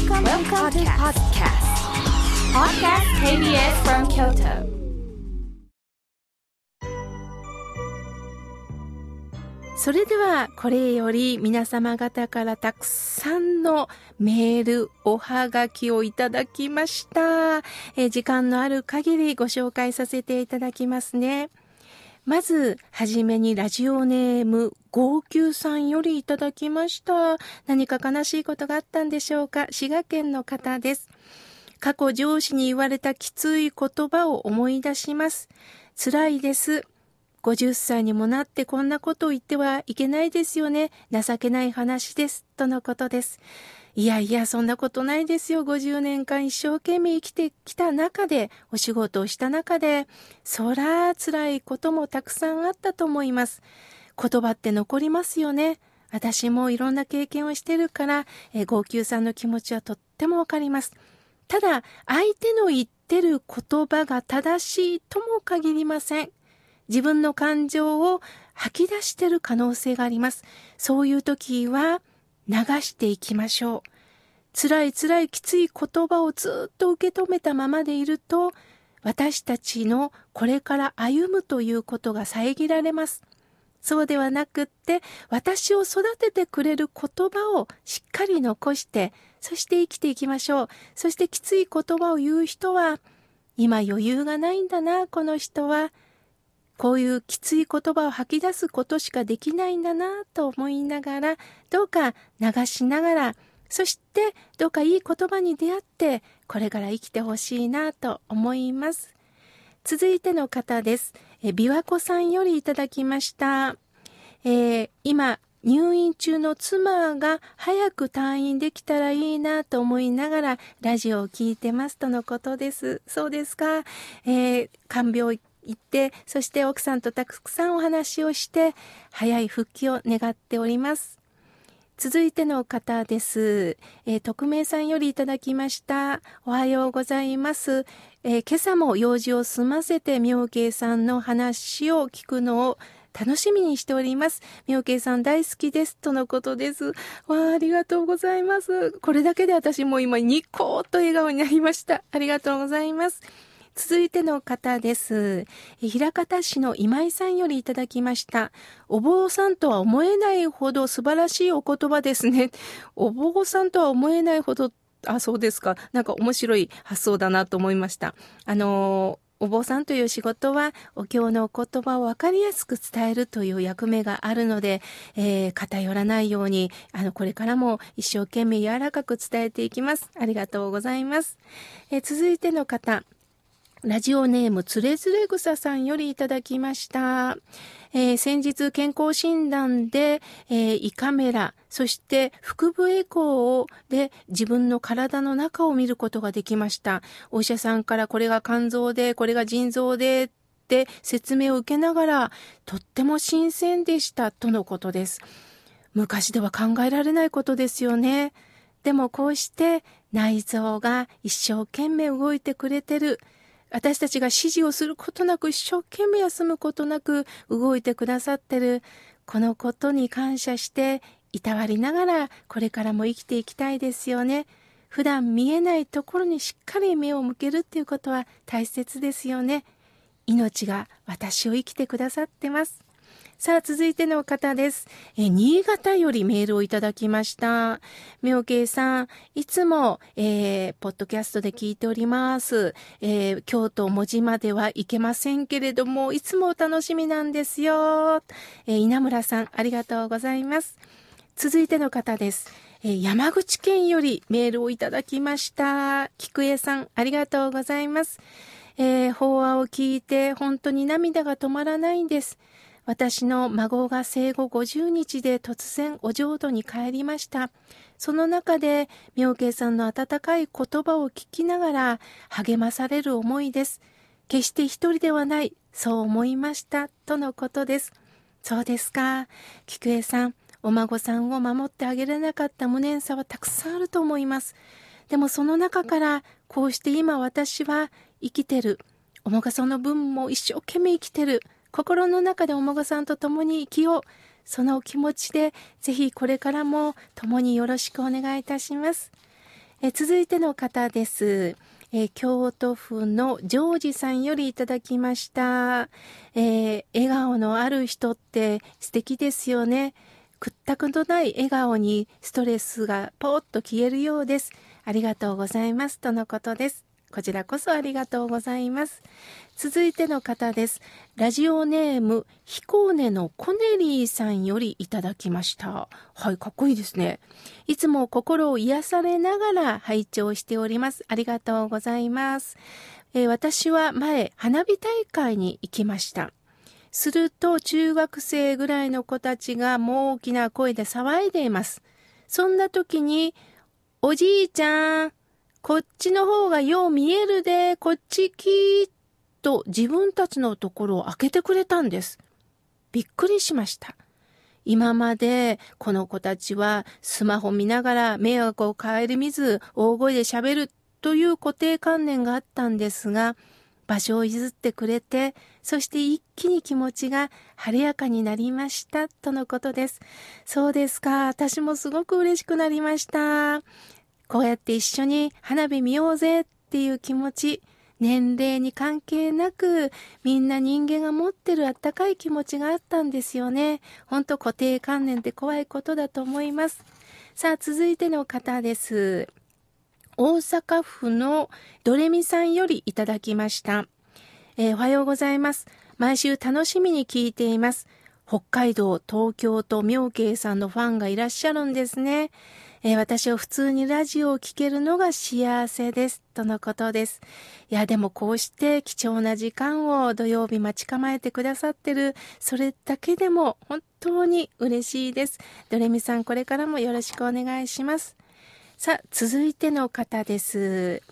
Welcome, Welcome to podcast. Podcast KBS from Kyoto. それではこれより皆様方からたくさんのメール、おはがきをいただきました。え時間のある限りご紹介させていただきますね。まず、はじめにラジオネーム、号泣さんよりいただきました。何か悲しいことがあったんでしょうか？滋賀県の方です。過去上司に言われたきつい言葉を思い出します。辛いです。50歳にもなってこんなことを言ってはいけないですよね。情けない話です。とのことです。いやいや、そんなことないですよ。50年間一生懸命生きてきた中で、お仕事をした中で、そら辛いこともたくさんあったと思います。言葉って残りますよね。私もいろんな経験をしてるから、え号泣さんの気持ちはとってもわかります。ただ、相手の言ってる言葉が正しいとも限りません。自分の感情を吐き出してる可能性があります。そういう時は、流していきましょう。辛い辛いきつい言葉をずっと受け止めたままでいると、私たちのこれから歩むということが遮られます。そうではなくって、私を育ててくれる言葉をしっかり残して、そして生きていきましょう。そしてきつい言葉を言う人は、今余裕がないんだな、この人は。こういうきつい言葉を吐き出すことしかできないんだなと思いながら、どうか流しながら、そしてどうかいい言葉に出会って、これから生きてほしいなと思います。続いての方です。え、琵琶湖さんよりいただきました。えー、今、入院中の妻が早く退院できたらいいなと思いながらラジオを聞いてますとのことです。そうですか。えー、看病行って、そして奥さんとたくさんお話をして、早い復帰を願っております。続いての方です。えー、匿名さんよりいただきました。おはようございます。えー、今朝も用事を済ませて妙慶さんの話を聞くのを楽しみにしております。妙慶さん大好きです。とのことです。わあ、ありがとうございます。これだけで私も今ニコーっと笑顔になりました。ありがとうございます。続いての方です。平方市の今井さんよりいただきました。お坊さんとは思えないほど素晴らしいお言葉ですね。お坊さんとは思えないほど、あ、そうですか。なんか面白い発想だなと思いました。あのお坊さんという仕事は、お経のお言葉を分かりやすく伝えるという役目があるので、えー、偏らないように、あの、これからも一生懸命柔らかく伝えていきます。ありがとうございます。えー、続いての方、ラジオネームつれづれ草さんよりいただきました。えー、先日健康診断で、えー、胃カメラ、そして腹部エコーで自分の体の中を見ることができました。お医者さんからこれが肝臓で、これが腎臓でって説明を受けながら、とっても新鮮でしたとのことです。昔では考えられないことですよね。でもこうして内臓が一生懸命動いてくれてる。私たちが指示をすることなく一生懸命休むことなく動いてくださってるこのことに感謝していたわりながらこれからも生きていきたいですよね。普段見えないところにしっかり目を向けるっていうことは大切ですよね。命が私を生きてくださってます。さあ、続いての方です。え新潟よりメールをいただきました。妙慶さん、いつも、えー、ポッドキャストで聞いております。えー、京都文字までは行けませんけれども、いつもお楽しみなんですよ。えー、稲村さん、ありがとうございます。続いての方です。え山口県よりメールをいただきました。菊江さん、ありがとうございます。えー、法話を聞いて本当に涙が止まらないんです。私の孫が生後50日で突然お浄土に帰りました。その中で、妙慶さんの温かい言葉を聞きながら励まされる思いです。決して一人ではない、そう思いました、とのことです。そうですか。菊江さん、お孫さんを守ってあげれなかった無念さはたくさんあると思います。でもその中から、こうして今私は生きてる。お孫さんの分も一生懸命生きてる。心の中でお孫さんと共に生きよう。そのお気持ちで、ぜひこれからも共によろしくお願いいたします。え続いての方です。え、京都府のジョージさんよりいただきました。えー、笑顔のある人って素敵ですよね。屈託のない笑顔にストレスがポーッと消えるようです。ありがとうございます。とのことです。こちらこそありがとうございます。続いての方です。ラジオネーム、ヒコーネのコネリーさんよりいただきました。はい、かっこいいですね。いつも心を癒されながら拝聴しております。ありがとうございます。えー、私は前、花火大会に行きました。すると、中学生ぐらいの子たちがもう大きな声で騒いでいます。そんな時に、おじいちゃん、こっちの方がよう見えるで、こっちきーっと自分たちのところを開けてくれたんです。びっくりしました。今までこの子たちはスマホ見ながら迷惑を顧みず大声で喋るという固定観念があったんですが、場所を譲ってくれて、そして一気に気持ちが晴れやかになりましたとのことです。そうですか。私もすごく嬉しくなりました。こうやって一緒に花火見ようぜっていう気持ち、年齢に関係なく、みんな人間が持ってるあったかい気持ちがあったんですよね。ほんと固定観念って怖いことだと思います。さあ、続いての方です。大阪府のドレミさんよりいただきました。えー、おはようございます。毎週楽しみに聞いています。北海道、東京と妙慶さんのファンがいらっしゃるんですね。えー、私は普通にラジオを聴けるのが幸せです。とのことです。いや、でもこうして貴重な時間を土曜日待ち構えてくださってる、それだけでも本当に嬉しいです。ドレミさん、これからもよろしくお願いします。さあ、続いての方です。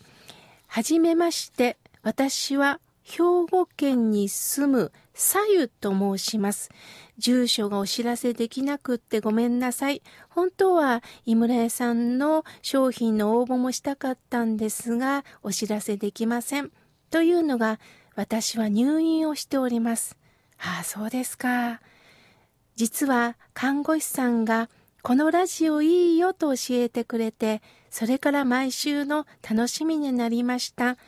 はじめまして、私は兵庫県に住むさゆと申します。住所がお知らせできなくってごめんなさい。本当は井村屋さんの商品の応募もしたかったんですが、お知らせできません。というのが、私は入院をしております。ああ、そうですか。実は看護師さんが、このラジオいいよと教えてくれて、それから毎週の楽しみになりました。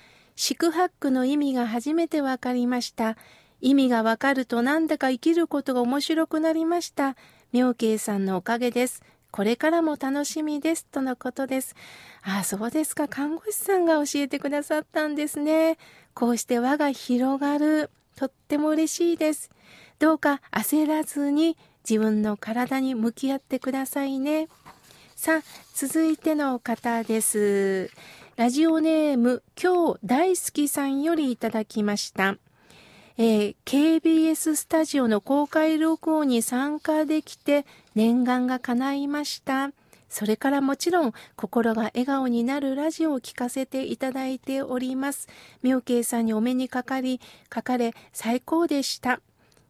四苦八苦の意味が初めてわかりました。意味がわかるとなんだか生きることが面白くなりました。妙慶さんのおかげです。これからも楽しみです。とのことです。ああ、そうですか。看護師さんが教えてくださったんですね。こうして輪が広がる。とっても嬉しいです。どうか焦らずに自分の体に向き合ってくださいね。さあ、続いての方です。ラジオネーム、今日大好きさんよりいただきました。えー、KBS スタジオの公開録音に参加できて念願が叶いました。それからもちろん心が笑顔になるラジオを聞かせていただいております。妙慶さんにお目にかかり、書かれ最高でした。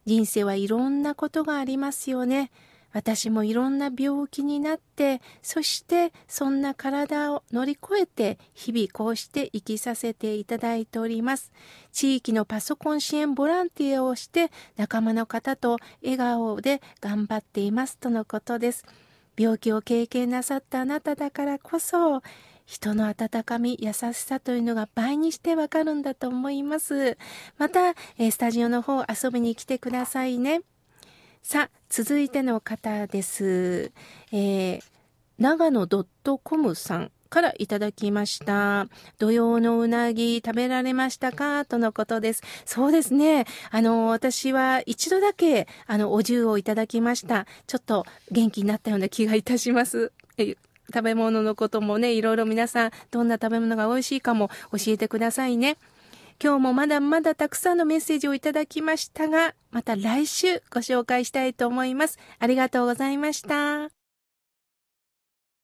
人生はいろんなことがありますよね。私もいろんな病気になって、そしてそんな体を乗り越えて、日々こうして生きさせていただいております。地域のパソコン支援ボランティアをして、仲間の方と笑顔で頑張っていますとのことです。病気を経験なさったあなただからこそ、人の温かみ、優しさというのが倍にしてわかるんだと思います。また、スタジオの方遊びに来てくださいね。さあ、続いての方です。えー、長野 .com さん。からいただきました。土曜のうなぎ食べられましたか？とのことです。そうですね。あの、私は一度だけ、あの、お重をいただきました。ちょっと元気になったような気がいたします。え食べ物のこともね、いろいろ皆さん、どんな食べ物が美味しいかも教えてくださいね。今日もまだまだたくさんのメッセージをいただきましたが、また来週ご紹介したいと思います。ありがとうございました。